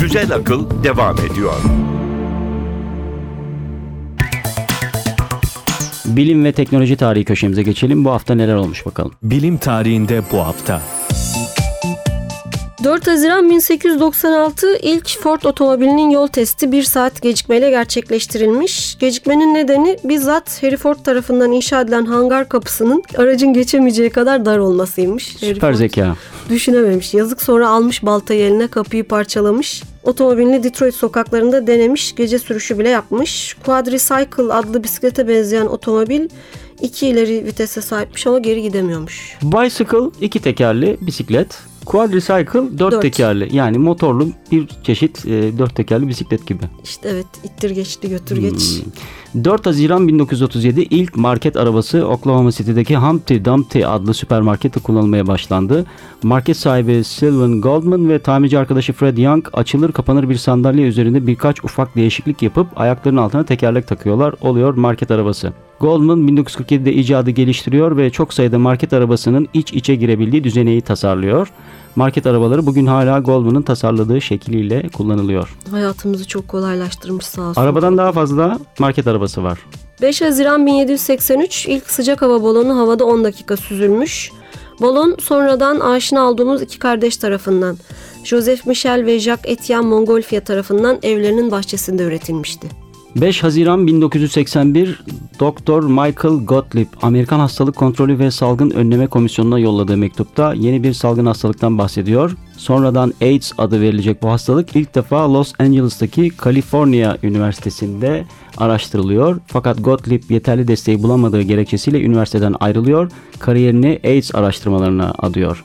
Güzel Akıl devam ediyor. Bilim ve teknoloji tarihi köşemize geçelim. Bu hafta neler olmuş bakalım. Bilim tarihinde bu hafta. 4 Haziran 1896 ilk Ford otomobilinin yol testi 1 saat gecikmeyle gerçekleştirilmiş. Gecikmenin nedeni bizzat Harry Ford tarafından inşa edilen hangar kapısının aracın geçemeyeceği kadar dar olmasıymış. Harry Süper Ford zeka. Düşünememiş. Yazık sonra almış baltayı eline kapıyı parçalamış. Otomobilini Detroit sokaklarında denemiş. Gece sürüşü bile yapmış. Quadricycle adlı bisiklete benzeyen otomobil iki ileri vitese sahipmiş ama geri gidemiyormuş. Bicycle iki tekerli bisiklet. Quadricycle dört, Dört. tekerli yani motorlu bir çeşit e, dört tekerli bisiklet gibi. İşte evet ittir geçti götür geç. Hmm. 4 Haziran 1937 ilk market arabası Oklahoma City'deki Humpty Dumpty adlı süpermarkette kullanılmaya başlandı. Market sahibi Sylvan Goldman ve tamirci arkadaşı Fred Young açılır kapanır bir sandalye üzerinde birkaç ufak değişiklik yapıp ayaklarının altına tekerlek takıyorlar. Oluyor market arabası. Goldman 1947'de icadı geliştiriyor ve çok sayıda market arabasının iç içe girebildiği düzeneyi tasarlıyor. Market arabaları bugün hala Goldman'ın tasarladığı şekliyle kullanılıyor. Hayatımızı çok kolaylaştırmış sağ olsun. Arabadan daha fazla market arabası var. 5 Haziran 1783 ilk sıcak hava balonu havada 10 dakika süzülmüş. Balon sonradan aşina olduğumuz iki kardeş tarafından Joseph Michel ve Jacques Etienne Montgolfier tarafından evlerinin bahçesinde üretilmişti. 5 Haziran 1981 Doktor Michael Gottlieb Amerikan Hastalık Kontrolü ve Salgın Önleme Komisyonu'na yolladığı mektupta yeni bir salgın hastalıktan bahsediyor. Sonradan AIDS adı verilecek bu hastalık ilk defa Los Angeles'taki California Üniversitesi'nde araştırılıyor. Fakat Gottlieb yeterli desteği bulamadığı gerekçesiyle üniversiteden ayrılıyor. Kariyerini AIDS araştırmalarına adıyor.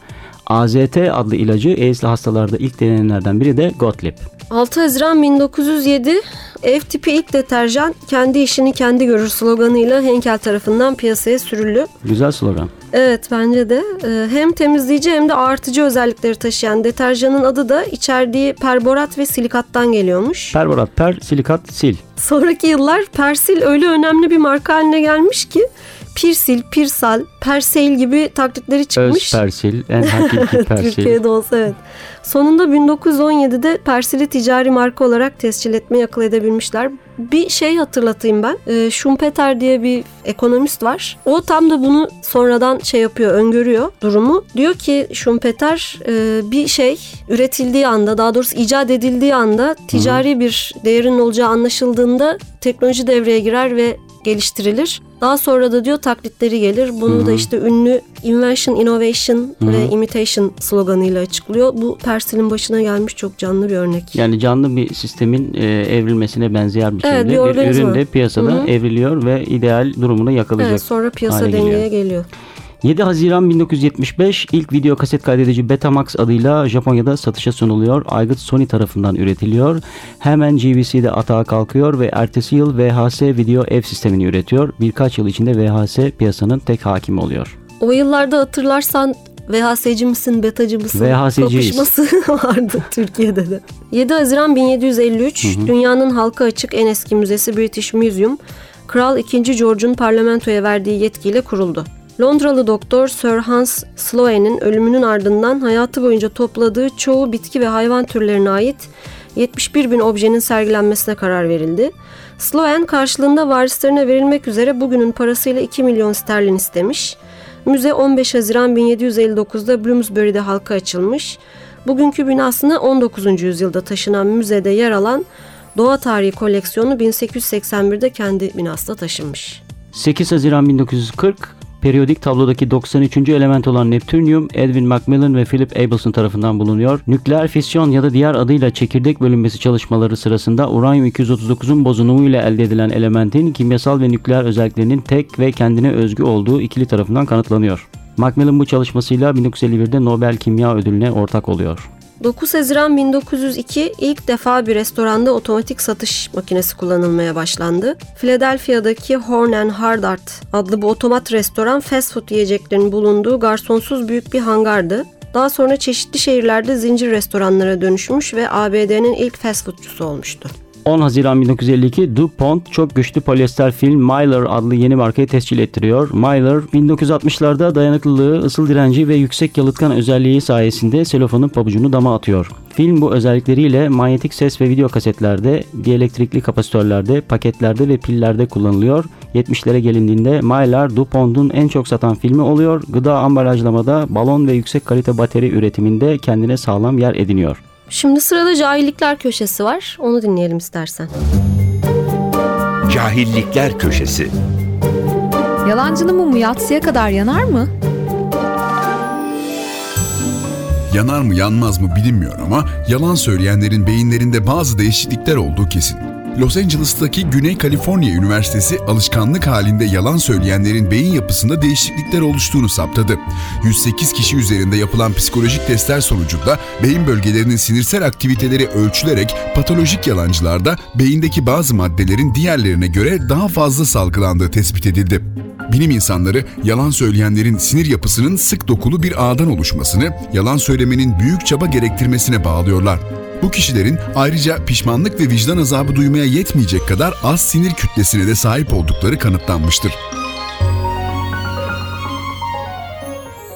AZT adlı ilacı AIDS'li hastalarda ilk denenenlerden biri de Gottlieb. 6 Haziran 1907 ev tipi ilk deterjan kendi işini kendi görür sloganıyla Henkel tarafından piyasaya sürüldü. Güzel slogan. Evet bence de Ee, hem temizleyici hem de artıcı özellikleri taşıyan deterjanın adı da içerdiği perborat ve silikattan geliyormuş. Perborat, per, silikat, sil. Sonraki yıllar Persil öyle önemli bir marka haline gelmiş ki Pirsil, Pirsal, Perseil gibi taklitleri çıkmış. Öz persil, en hakiki persil. Türkiye'de olsa evet. Sonunda 1917'de Persil'i ticari marka olarak tescil etmeyi akıl edebilmişler. Bir şey hatırlatayım ben. Ee, Schumpeter diye bir ekonomist var. O tam da bunu sonradan şey yapıyor, öngörüyor durumu. Diyor ki Schumpeter e, bir şey üretildiği anda, daha doğrusu icat edildiği anda ticari bir değerin olacağı anlaşıldığında teknoloji devreye girer ve geliştirilir. Daha sonra da diyor taklitleri gelir. Bunu da işte ünlü invention, innovation ve imitation sloganıyla açıklıyor. Bu Persil'in başına gelmiş çok canlı bir örnek. Yani canlı bir sistemin e, evrilmesine benzeyen bir Evet, şekilde bir bir, ürün de piyasada Hı hı. evriliyor ve ideal durumunu yakalayacak. Evet, sonra piyasa hale geliyor. dengeye geliyor. 7 Haziran 1975 ilk video kaset kaydedici Betamax adıyla Japonya'da satışa sunuluyor. Aygıt Sony tarafından üretiliyor. Hemen GVC'de atağa kalkıyor ve ertesi yıl VHS video ev sistemini üretiyor. Birkaç yıl içinde VHS piyasanın tek hakimi oluyor. O yıllarda hatırlarsan VHS'ci misin, betacı mısın? VHS'ciyiz. Kapışması vardı Türkiye'de de. 7 Haziran 1753 dünyanın halka açık en eski müzesi British Museum, Kral 2. George'un parlamentoya verdiği yetkiyle kuruldu. Londralı doktor Sir Hans Sloane'in ölümünün ardından hayatı boyunca topladığı çoğu bitki ve hayvan türlerine ait 71 bin objenin sergilenmesine karar verildi. Sloane karşılığında varislerine verilmek üzere bugünün parasıyla 2 milyon sterlin istemiş. Müze 15 Haziran 1759'da Bloomsbury'de halka açılmış. Bugünkü binasına 19. yüzyılda taşınan müzede yer alan doğa tarihi koleksiyonu 1881'de kendi binasına taşınmış. 8 Haziran 1940 periyodik tablodaki 93. element olan Neptünyum Edwin Macmillan ve Philip Abelson tarafından bulunuyor. Nükleer fisyon ya da diğer adıyla çekirdek bölünmesi çalışmaları sırasında uranyum 239'un bozunumuyla elde edilen elementin kimyasal ve nükleer özelliklerinin tek ve kendine özgü olduğu ikili tarafından kanıtlanıyor. Macmillan bu çalışmasıyla 1951'de Nobel Kimya Ödülüne ortak oluyor. 9 Haziran 1902 ilk defa bir restoranda otomatik satış makinesi kullanılmaya başlandı. Philadelphia'daki Horn and Hardart adlı bu otomat restoran fast food yiyeceklerinin bulunduğu garsonsuz büyük bir hangardı. Daha sonra çeşitli şehirlerde zincir restoranlara dönüşmüş ve ABD'nin ilk fast foodcusu olmuştu. 10 Haziran 1952 DuPont çok güçlü polyester film Mylar adlı yeni markayı tescil ettiriyor. Mylar 1960'larda dayanıklılığı, ısıl direnci ve yüksek yalıtkan özelliği sayesinde selofanın pabucunu dama atıyor. Film bu özellikleriyle manyetik ses ve video kasetlerde, dielektrikli kapasitörlerde, paketlerde ve pillerde kullanılıyor. 70'lere gelindiğinde Mylar DuPont'un en çok satan filmi oluyor. Gıda ambalajlamada, balon ve yüksek kalite bateri üretiminde kendine sağlam yer ediniyor. Şimdi sırada cahillikler köşesi var. Onu dinleyelim istersen. Cahillikler Köşesi Yalancının mumu yatsıya kadar yanar mı? Yanar mı yanmaz mı bilinmiyor ama yalan söyleyenlerin beyinlerinde bazı değişiklikler olduğu kesin. Los Angeles'taki Güney Kaliforniya Üniversitesi alışkanlık halinde yalan söyleyenlerin beyin yapısında değişiklikler oluştuğunu saptadı. 108 kişi üzerinde yapılan psikolojik testler sonucunda beyin bölgelerinin sinirsel aktiviteleri ölçülerek patolojik yalancılarda beyindeki bazı maddelerin diğerlerine göre daha fazla salgılandığı tespit edildi. Bilim insanları yalan söyleyenlerin sinir yapısının sık dokulu bir ağdan oluşmasını, yalan söylemenin büyük çaba gerektirmesine bağlıyorlar. Bu kişilerin ayrıca pişmanlık ve vicdan azabı duymaya yetmeyecek kadar az sinir kütlesine de sahip oldukları kanıtlanmıştır.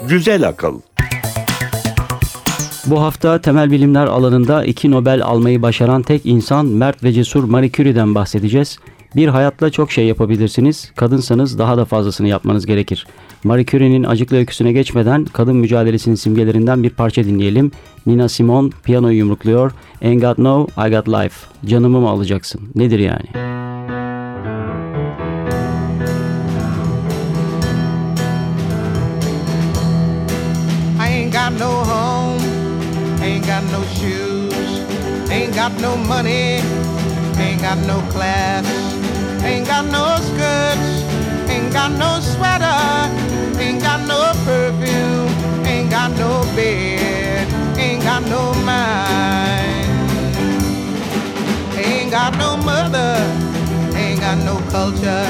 Güzel akıl Bu hafta temel bilimler alanında iki Nobel almayı başaran tek insan mert ve cesur Marie Curie'den bahsedeceğiz. Bir hayatla çok şey yapabilirsiniz. Kadınsanız daha da fazlasını yapmanız gerekir. Marie Curie'nin acıklı öyküsüne geçmeden kadın mücadelesinin simgelerinden bir parça dinleyelim. Nina Simone piyanoyu yumrukluyor. Ain't got no, I got life. Canımı mı alacaksın? Nedir yani? Got no home, ain't got no shoes, ain't got no money, ain't got no class, ain't got no skirts, ain't got no sweater, ain't got no perfume, ain't got no bed, ain't got no mind, ain't got no mother, ain't got no culture,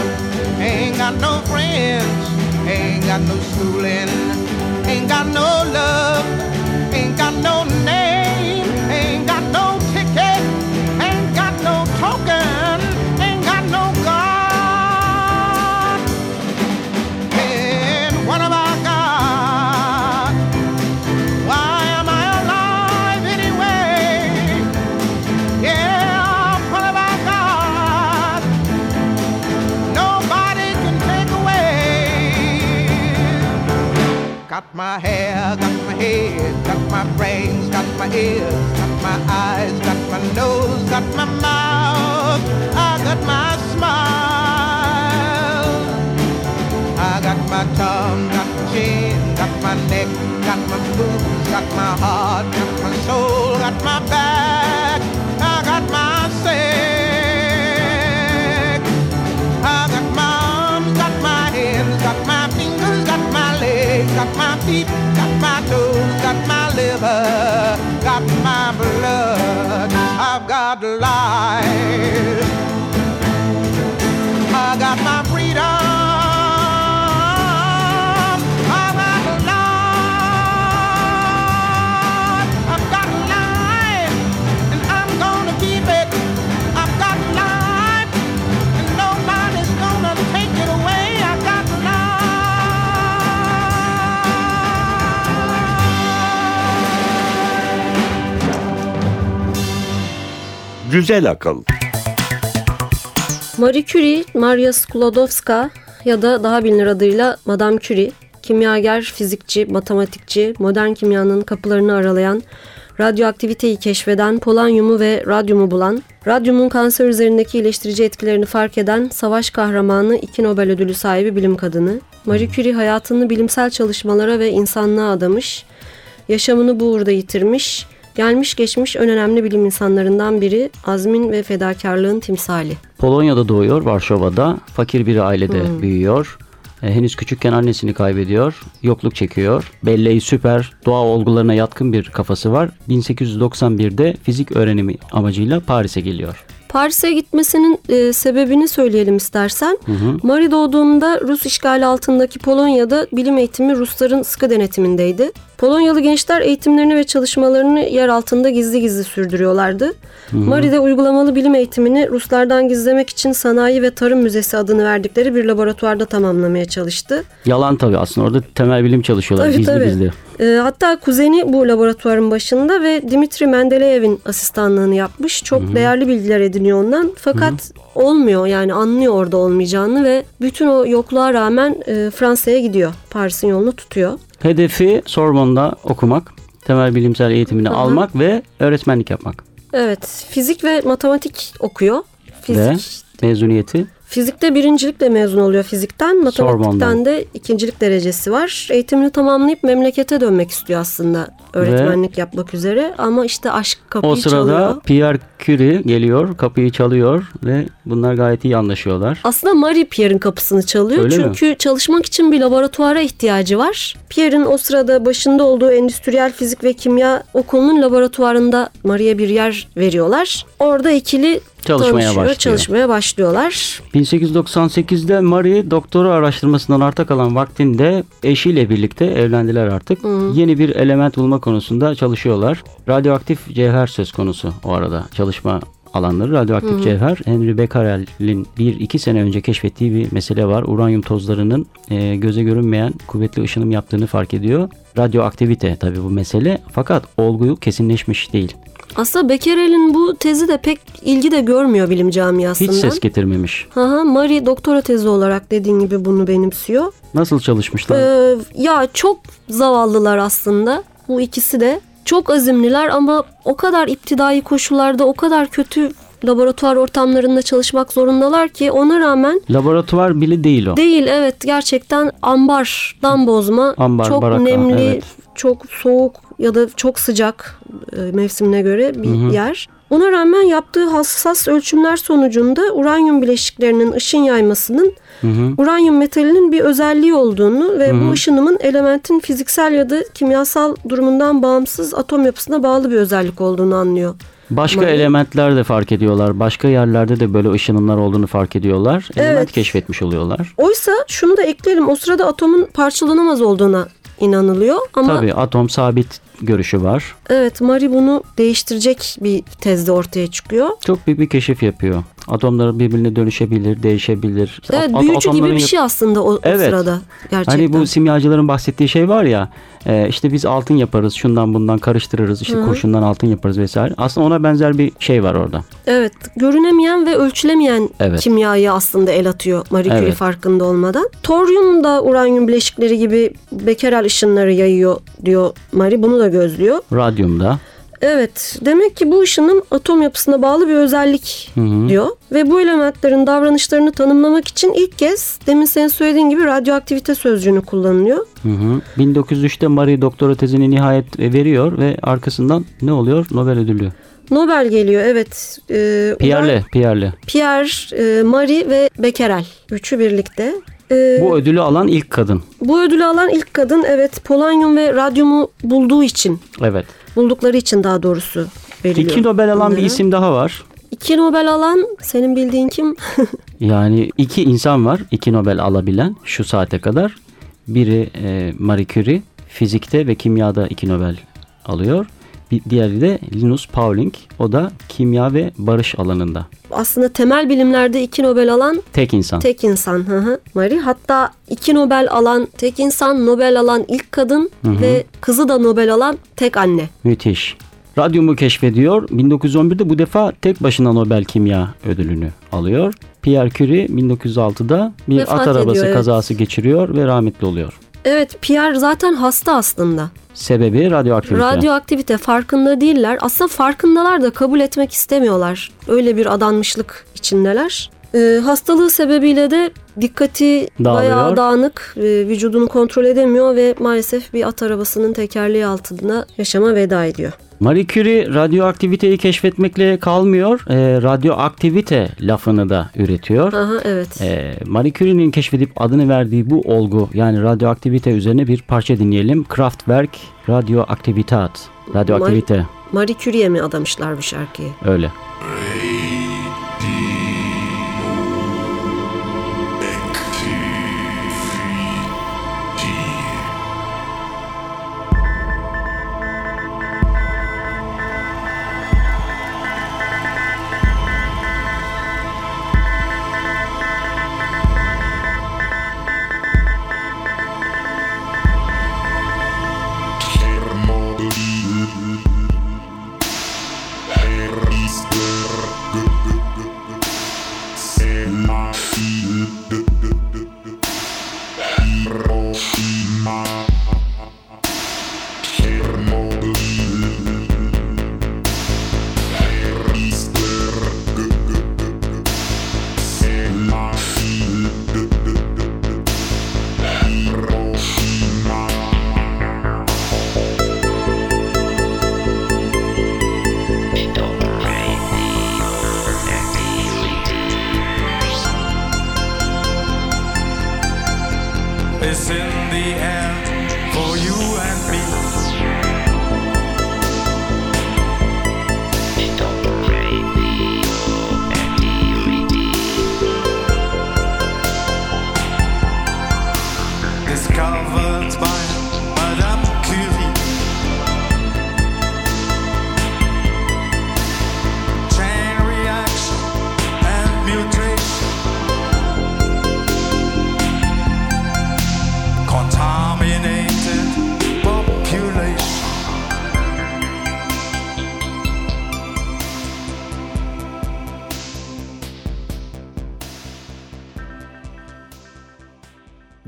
ain't got no friends, ain't got no schooling. Ain't got no love, ain't got no name, Got my hair, got my head, got my brains, got my ears, got my eyes, got my nose, got my mouth, I got my smile. I got my tongue, got my chin, got my neck, got my boobs, got my heart, life. Güzel akıl Marie Curie, Maria Sklodowska ya da daha bilinir adıyla Madame Curie, kimyager, fizikçi, matematikçi, modern kimyanın kapılarını aralayan, radyoaktiviteyi keşfeden, polonyumu ve radyumu bulan, radyumun kanser üzerindeki iyileştirici etkilerini fark eden savaş kahramanı iki Nobel ödülü sahibi bilim kadını. Marie Curie hayatını bilimsel çalışmalara ve insanlığa adamış, yaşamını bu uğurda yitirmiş, gelmiş geçmiş en önemli bilim insanlarından biri, azmin ve fedakarlığın timsali. Polonya'da doğuyor, Varşova'da. Fakir bir ailede büyüyor. E, henüz küçükken annesini kaybediyor. Yokluk çekiyor. Belleği süper, doğa olgularına yatkın bir kafası var. 1891'de fizik öğrenimi amacıyla Paris'e geliyor. Paris'e gitmesinin e, sebebini söyleyelim istersen. Marie doğduğunda Rus işgali altındaki Polonya'da bilim eğitimi Rusların sıkı denetimindeydi. Polonyalı gençler eğitimlerini ve çalışmalarını yer altında gizli gizli sürdürüyorlardı. Marie de uygulamalı bilim eğitimini Ruslardan gizlemek için Sanayi ve Tarım Müzesi adını verdikleri bir laboratuvarda tamamlamaya çalıştı. Yalan tabii aslında orada temel bilim çalışıyorlar Tabii, gizli tabii. gizli. Ee, hatta kuzeni bu laboratuvarın başında ve Dimitri Mendeleyev'in asistanlığını yapmış. Çok değerli bilgiler ediniyor ondan. Fakat olmuyor yani anlıyor orada olmayacağını ve bütün o yokluğa rağmen e, Fransa'ya gidiyor. Paris'in yolunu tutuyor. Hedefi Sorbonne'da okumak, temel bilimsel eğitimini almak ve öğretmenlik yapmak. Evet, fizik ve matematik okuyor. Fizik. Ve mezuniyeti Fizikte birincilikle mezun oluyor fizikten. Matematikten Sorbonne'dan. de ikincilik derecesi var. Eğitimini tamamlayıp memlekete dönmek istiyor aslında. Öğretmenlik yapmak üzere. Ama işte aşk kapıyı o sırada çalıyor. Pierre Curie geliyor, kapıyı çalıyor ve bunlar gayet iyi anlaşıyorlar. Aslında Marie Pierre'in kapısını çalıyor. Öyle mi? Çünkü çalışmak için bir laboratuvara ihtiyacı var. Pierre'in o sırada başında olduğu endüstriyel fizik ve kimya okulunun laboratuvarında Marie'ye bir yer veriyorlar. Orada ikili Çalışmaya başlıyor. çalışmaya başlıyorlar. 1898'de Marie doktora araştırmasından arta kalan vaktinde eşiyle birlikte evlendiler artık. Yeni bir element bulma konusunda çalışıyorlar. Radyoaktif cevher söz konusu o arada çalışma alanları radyoaktif cevher. Henry Becquerel'in bir iki sene önce keşfettiği bir mesele var. Uranyum tozlarının e, göze görünmeyen kuvvetli ışınım yaptığını fark ediyor. Radyoaktivite tabii bu mesele fakat olguyu kesinleşmiş değil. Aslında Becquerel'in bu tezi de pek ilgi de görmüyor bilim camiasından. Hiç ses getirmemiş. Aha, Marie doktora tezi olarak dediğin gibi bunu benimsiyor. Nasıl çalışmışlar? Ee, ya çok zavallılar aslında bu ikisi de. Çok azimliler ama o kadar iptidai koşullarda o kadar kötü laboratuvar ortamlarında çalışmak zorundalar ki ona rağmen Laboratuvar bile değil o. değil evet gerçekten ambardan bozma Ambar, çok baraka, nemli evet. çok soğuk ya da çok sıcak e, mevsimine göre bir yer. Ona rağmen yaptığı hassas ölçümler sonucunda uranyum bileşiklerinin ışın yaymasının Hı hı. uranyum metalinin bir özelliği olduğunu ve bu ışınımın elementin fiziksel ya da kimyasal durumundan bağımsız atom yapısına bağlı bir özellik olduğunu anlıyor. Başka Marie. elementler de fark ediyorlar. Başka yerlerde de böyle ışınımlar olduğunu fark ediyorlar. Element Evet. keşfetmiş oluyorlar. Oysa şunu da ekleyelim o sırada atomun parçalanamaz olduğuna inanılıyor ama Tabii atom sabit görüşü var. evet Marie bunu değiştirecek bir tezde ortaya çıkıyor. Çok büyük bir keşif yapıyor. Atomlar birbirine dönüşebilir, değişebilir. Evet At- büyücü gibi bir şey aslında o, o Evet. sırada gerçekten. Hani bu simyacıların bahsettiği şey var ya e, işte biz altın yaparız şundan bundan karıştırırız işte kurşundan altın yaparız vesaire. Aslında ona benzer bir şey var orada. Evet görünemeyen ve ölçülemeyen Evet. kimyayı aslında el atıyor Marie Curie Evet. farkında olmadan. Toryum da uranyum bileşikleri gibi Becquerel ışınları yayıyor diyor Marie bunu da gözlüyor. Radyumda. Evet demek ki bu ışınım atom yapısına bağlı bir özellik diyor. Ve bu elementlerin davranışlarını tanımlamak için ilk kez demin senin söylediğin gibi radyoaktivite sözcüğünü kullanılıyor. Hı hı. 1903'te Marie doktora tezini nihayet veriyor ve arkasından ne oluyor? Nobel ödülü. Nobel geliyor evet. Ee, Pierre'le, Pierre'le. Pierre, e, Marie ve Becquerel. Üçü birlikte. Ee, Bu ödülü alan ilk kadın. bu ödülü alan ilk kadın evet polonyum ve radyumu bulduğu için, Evet. Buldukları için daha doğrusu veriliyor. İki Nobel alan bir bunlara. isim daha var. İki Nobel alan senin bildiğin kim? Yani iki insan var iki Nobel alabilen şu saate kadar. Biri e, Marie Curie fizikte ve kimyada iki Nobel alıyor. Bir diğeri de Linus Pauling. O da kimya ve barış alanında. Aslında temel bilimlerde iki Nobel alan Tek insan. tek insan. Hı hı. Marie hatta iki Nobel alan tek insan, Nobel alan ilk kadın ve kızı da Nobel alan tek anne. Müthiş. Radyumu keşfediyor. 1911'de bu defa tek başına Nobel Kimya ödülünü alıyor. Pierre Curie 1906'da bir Vefat at arabası ediyor, evet. kazası geçiriyor ve rahmetli oluyor. Evet Pierre zaten hasta aslında. Sebebi radyoaktivite. Radyoaktivite farkında değiller. Aslında farkındalar da kabul etmek istemiyorlar. Öyle bir adanmışlık içindeler. Ee, hastalığı sebebiyle de dikkati Dağılıyor. bayağı dağınık, e, vücudunu kontrol edemiyor ve maalesef bir at arabasının tekerleği altında yaşama veda ediyor. Marie Curie radyoaktiviteyi keşfetmekle kalmıyor. E, radyoaktivite lafını da üretiyor. Aha evet. E, Marie Curie'nin keşfedip adını verdiği bu olgu yani radyoaktivite üzerine bir parça dinleyelim. Kraftwerk Radioaktivitat. Radyoaktivite. Marie Curie'ye mi adamışlar bu şarkıyı? Öyle. is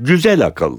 Güzel akıl.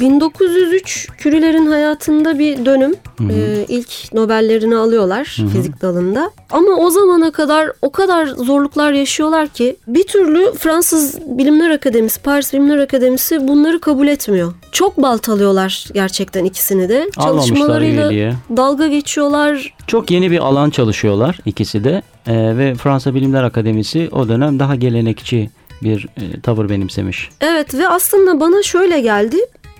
1903 Curie'lerin hayatında bir dönüm. Ee, ilk Nobellerini alıyorlar fizik dalında. Ama o zamana kadar o kadar zorluklar yaşıyorlar ki bir türlü Fransız Bilimler Akademisi, Paris Bilimler Akademisi bunları kabul etmiyor. Çok baltalıyorlar gerçekten ikisini de. Almamışlar Çalışmalarıyla üyeliğe. dalga geçiyorlar. Çok yeni bir alan çalışıyorlar ikisi de Ee, ve Fransa Bilimler Akademisi o dönem daha gelenekçi bir e, tavır benimsemiş. Evet ve aslında bana şöyle geldi.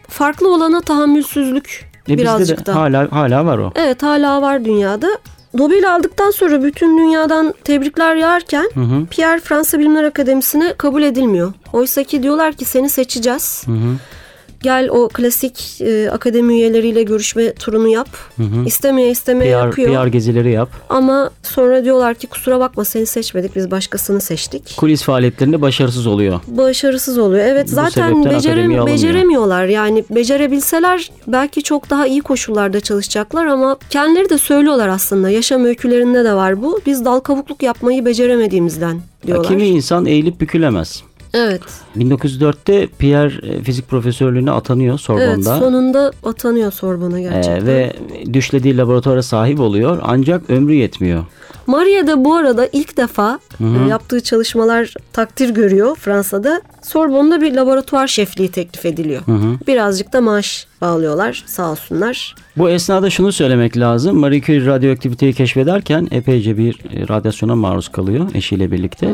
Farklı olana tahammülsüzlük E bizde birazcık de da. hala hala var o. Evet hala var dünyada. Nobel aldıktan sonra bütün dünyadan tebrikler yağarken Hı hı. Pierre Fransa Bilimler Akademisi'ne kabul edilmiyor. Oysa ki diyorlar ki seni seçeceğiz. Hı hı. Gel o klasik e, akademi üyeleriyle görüşme turunu yap. Hı hı. İstemeye istemeye PR, yapıyor. PR gezileri yap. Ama sonra diyorlar ki kusura bakma seni seçmedik biz başkasını seçtik. Kulis faaliyetlerinde başarısız oluyor. Başarısız oluyor. Evet Bu zaten becerem- beceremiyorlar. Yani becerebilseler belki çok daha iyi koşullarda çalışacaklar ama kendileri de söylüyorlar aslında. Yaşam öykülerinde de var bu. Biz dal kavukluk yapmayı beceremediğimizden diyorlar. Kimi insan eğilip bükülemez. Evet. 1904'te Pierre e, fizik profesörlüğüne atanıyor Evet Sorbonne'da. sonunda atanıyor Sorbon'a Ee, gerçekten. ve düşlediği laboratuvara sahip oluyor ancak ömrü yetmiyor. Maria da bu arada ilk defa e, yaptığı çalışmalar takdir görüyor Fransa'da. Sorbonne'da bir laboratuvar şefliği teklif ediliyor. Birazcık da maaş bağlıyorlar sağ olsunlar. Bu esnada şunu söylemek lazım. Marie Curie radyoaktiviteyi keşfederken epeyce bir e, radyasyona maruz kalıyor eşiyle birlikte.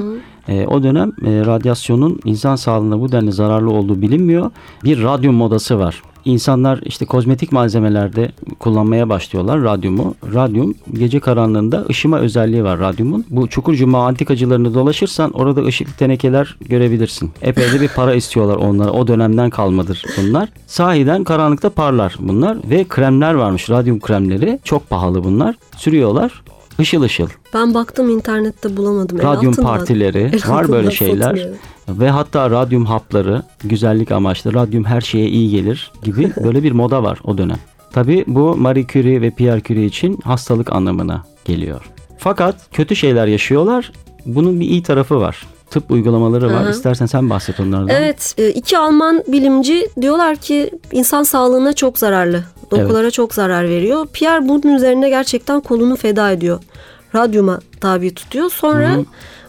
E, o dönem e, radyasyonun insan sağlığına bu denli zararlı olduğu bilinmiyor. Bir radyum modası var. İnsanlar işte kozmetik malzemelerde kullanmaya başlıyorlar radyumu. Radyum gece karanlığında ışıma özelliği var radyumun. Bu Çukurcuma antikacılarını dolaşırsan orada ışıklı tenekeler görebilirsin. Epey de bir para istiyorlar onlara. O dönemden kalmadır bunlar. Sahiden karanlıkta parlar bunlar ve kremler varmış radyum kremleri. Çok pahalı bunlar. Sürüyorlar. Işıl ışıl. Ben baktım internette bulamadım. El Radyum altından- partileri el var böyle şeyler. Ve hatta radyum hapları güzellik amaçlı radyum her şeye iyi gelir gibi böyle bir moda var o dönem. Tabi bu Marie Curie ve Pierre Curie için hastalık anlamına geliyor. Fakat kötü şeyler yaşıyorlar. Bunun bir iyi tarafı var. Tıp uygulamaları var. Hı hı. İstersen sen bahset onlardan. Evet e, iki Alman bilimci diyorlar ki insan sağlığına çok zararlı. Dokulara çok zarar veriyor. Pierre bunun üzerine gerçekten kolunu feda ediyor. Radyuma tabi tutuyor. Sonra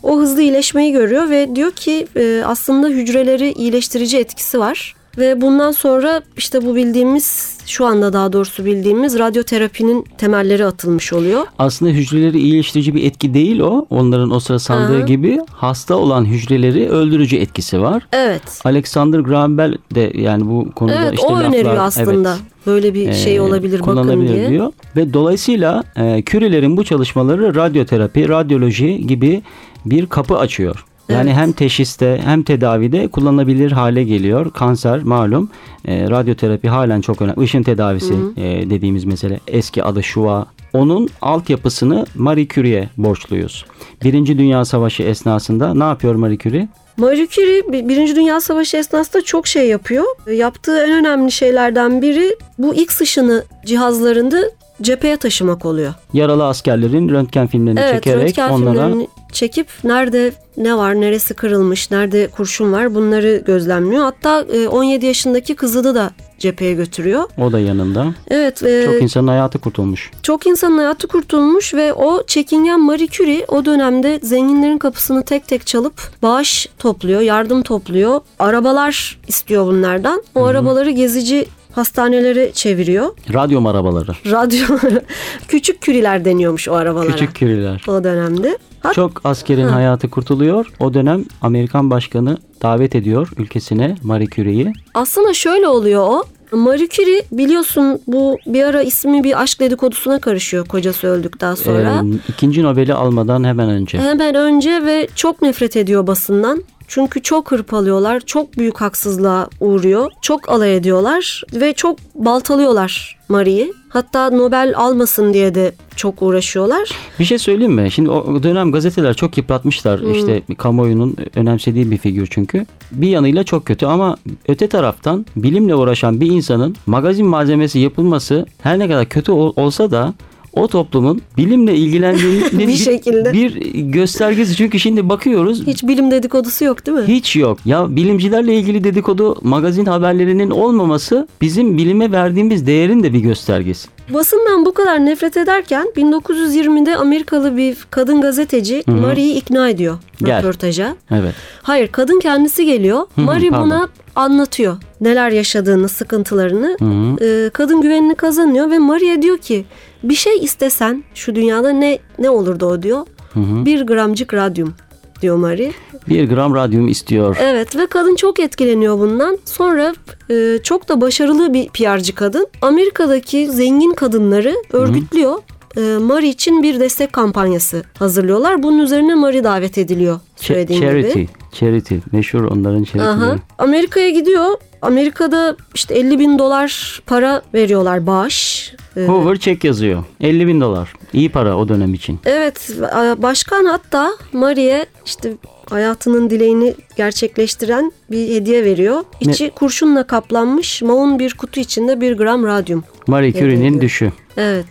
o hızlı iyileşmeyi görüyor ve diyor ki e, aslında hücreleri iyileştirici etkisi var. Ve bundan sonra işte bu bildiğimiz şu anda daha doğrusu bildiğimiz radyoterapinin temelleri atılmış oluyor. Aslında hücreleri iyileştirici bir etki değil o. Onların o sıra sandığı hı. gibi hasta olan hücreleri öldürücü etkisi var. Evet. Alexander Graham Bell de yani bu konuda Evet işte o laflar, öneriyor aslında. evet, Böyle bir şey e, olabilir bakın diye. diyor. Ve dolayısıyla e, Curie'lerin bu çalışmaları radyoterapi, radyoloji gibi bir kapı açıyor. Yani Evet. hem teşhiste hem tedavide kullanılabilir hale geliyor. Kanser malum. E, radyoterapi halen çok önemli. Işın tedavisi e, dediğimiz mesele. Eski adı Şua. Onun altyapısını Marie Curie'ye borçluyuz. Birinci Dünya Savaşı esnasında ne yapıyor Marie Curie? Marie Curie bir- Birinci Dünya Savaşı esnasında çok şey yapıyor. Yaptığı en önemli şeylerden biri bu X ışını cihazlarında cepheye taşımak oluyor. Yaralı askerlerin röntgen filmlerini Evet, çekerek röntgen onlara filmlerini çekip nerede ne var, neresi kırılmış, nerede kurşun var bunları gözlemliyor. Hatta e, 17 yaşındaki kızını da cepheye götürüyor. o da yanında. Evet, e, Çok insanın hayatı kurtulmuş. çok insanın hayatı kurtulmuş ve o çekingen Marie Curie o dönemde zenginlerin kapısını tek tek çalıp bağış topluyor, yardım topluyor. Arabalar istiyor bunlardan. O arabaları gezici hastanelere çeviriyor. Radyom arabaları. Radyoları, küçük küriler deniyormuş o arabalara. Küçük küriler. O dönemde. Hat- Çok askerin Ha. hayatı kurtuluyor. O dönem Amerikan başkanı davet ediyor ülkesine Marie Curie'yi. Aslında şöyle oluyor o. Marie Curie biliyorsun bu bir ara ismi bir aşk dedikodusuna karışıyor kocası öldükten sonra. Ee, ikinci Nobel'i almadan hemen önce. Hemen önce ve çok nefret ediyor basından. Çünkü çok hırpalıyorlar, çok büyük haksızlığa uğruyor, çok alay ediyorlar ve çok baltalıyorlar Marie'yi. Hatta Nobel almasın diye de çok uğraşıyorlar. Bir şey söyleyeyim mi? Şimdi o dönem gazeteler çok yıpratmışlar. İşte kamuoyunun önemsediği bir figür çünkü. Bir yanıyla çok kötü ama öte taraftan bilimle uğraşan bir insanın magazin malzemesi yapılması her ne kadar kötü ol- olsa da o toplumun bilimle ilgilendiğini Bir şekilde. bir göstergesi. Çünkü şimdi bakıyoruz Hiç bilim dedikodusu yok değil mi? hiç yok. Ya bilimcilerle ilgili dedikodu magazin haberlerinin olmaması bizim bilime verdiğimiz değerin de bir göstergesi. Basından bu kadar nefret ederken 1920'de Amerikalı bir kadın gazeteci Marie'yi ikna ediyor Gel. röportaja. Evet. Hayır kadın kendisi geliyor. hı, Marie pardon. buna anlatıyor neler yaşadığını, sıkıntılarını. Ee, kadın güvenini kazanıyor ve Marie diyor ki bir şey istesen şu dünyada ne ne olurdu o diyor. Bir gramcık radyum diyor Marie. Bir gram radyum istiyor. Evet ve kadın çok etkileniyor bundan. Sonra e, çok da başarılı bir PR'cı kadın. Amerika'daki zengin kadınları örgütlüyor. E, Marie için bir destek kampanyası hazırlıyorlar. Bunun üzerine Marie davet ediliyor Ch- söylediğim charity. gibi. Charity. Meşhur onların charity'leri. Amerika'ya gidiyor. Amerika'da işte 50 bin dolar para veriyorlar bağış. E, Hoover çek yazıyor. 50 bin dolar. İyi para o dönem için. Evet başkan hatta Marie'ye işte hayatının dileğini gerçekleştiren bir hediye veriyor. İçi kurşunla kaplanmış maun bir kutu içinde bir gram radyum. Marie Curie'nin düşü. Evet.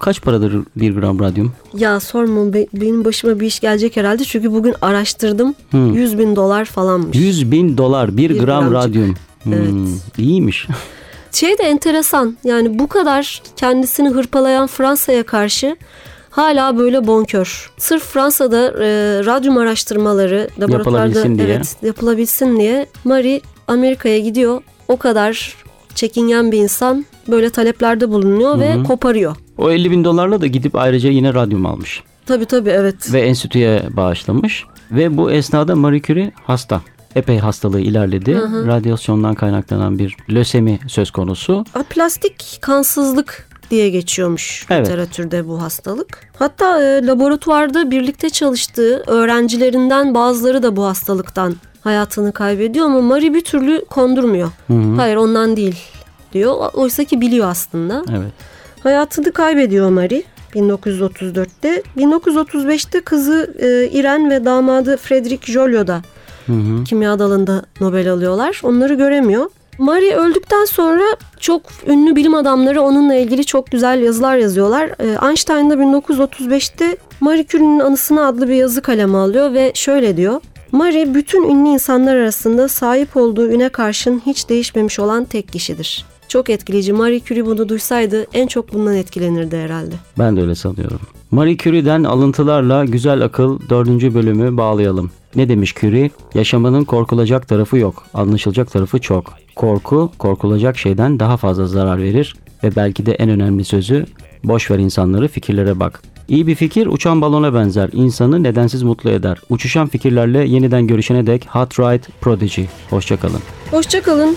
Kaç paradır bir gram radyum? Ya sorma be- benim başıma bir iş gelecek herhalde çünkü bugün araştırdım. 100 bin dolar falanmış. 100 bin dolar bir, Bir gram gramcık. radyum. Hmm, Evet. İyiymiş. Şey de enteresan yani bu kadar kendisini hırpalayan Fransa'ya karşı hala böyle bonkör. Sırf Fransa'da e, radyum araştırmaları Yapılabilsin diye. evet yapılabilsin diye Marie Amerika'ya gidiyor. O kadar çekingen bir insan böyle taleplerde bulunuyor ve koparıyor. O 50 bin dolarla da gidip ayrıca yine radyum almış. Tabii tabii evet. Ve enstitüye bağışlamış. Ve bu esnada Marie Curie hasta. Epey hastalığı ilerledi. Radyasyondan kaynaklanan bir lösemi söz konusu. A, Plastik kansızlık diye geçiyormuş Evet. literatürde bu hastalık. Hatta e, laboratuvarda birlikte çalıştığı öğrencilerinden bazıları da bu hastalıktan hayatını kaybediyor ama Marie bir türlü kondurmuyor. Hayır ondan değil diyor. Oysa ki biliyor aslında. Evet. Hayatını kaybediyor Marie 1934'te. 1935'te kızı e, İren ve damadı Frederick Da kimya dalında Nobel alıyorlar. Onları göremiyor. Marie öldükten sonra çok ünlü bilim adamları onunla ilgili çok güzel yazılar yazıyorlar. Einstein da 1935'te Marie Curie'nin anısına adlı bir yazı kaleme alıyor ve şöyle diyor. Marie bütün ünlü insanlar arasında sahip olduğu üne karşın hiç değişmemiş olan tek kişidir. Çok etkileyici. Marie Curie bunu duysaydı en çok bundan etkilenirdi herhalde. Ben de öyle sanıyorum. Marie Curie'den alıntılarla Güzel Akıl 4. bölümü bağlayalım. Ne demiş Curie? Yaşamanın korkulacak tarafı yok. Anlaşılacak tarafı çok. Korku, korkulacak şeyden daha fazla zarar verir. Ve belki de en önemli sözü, boş ver insanları fikirlere bak. İyi bir fikir uçan balona benzer. İnsanı nedensiz mutlu eder. Uçuşan fikirlerle yeniden görüşene dek Hot Ride Prodigy. Hoşçakalın. Hoşçakalın.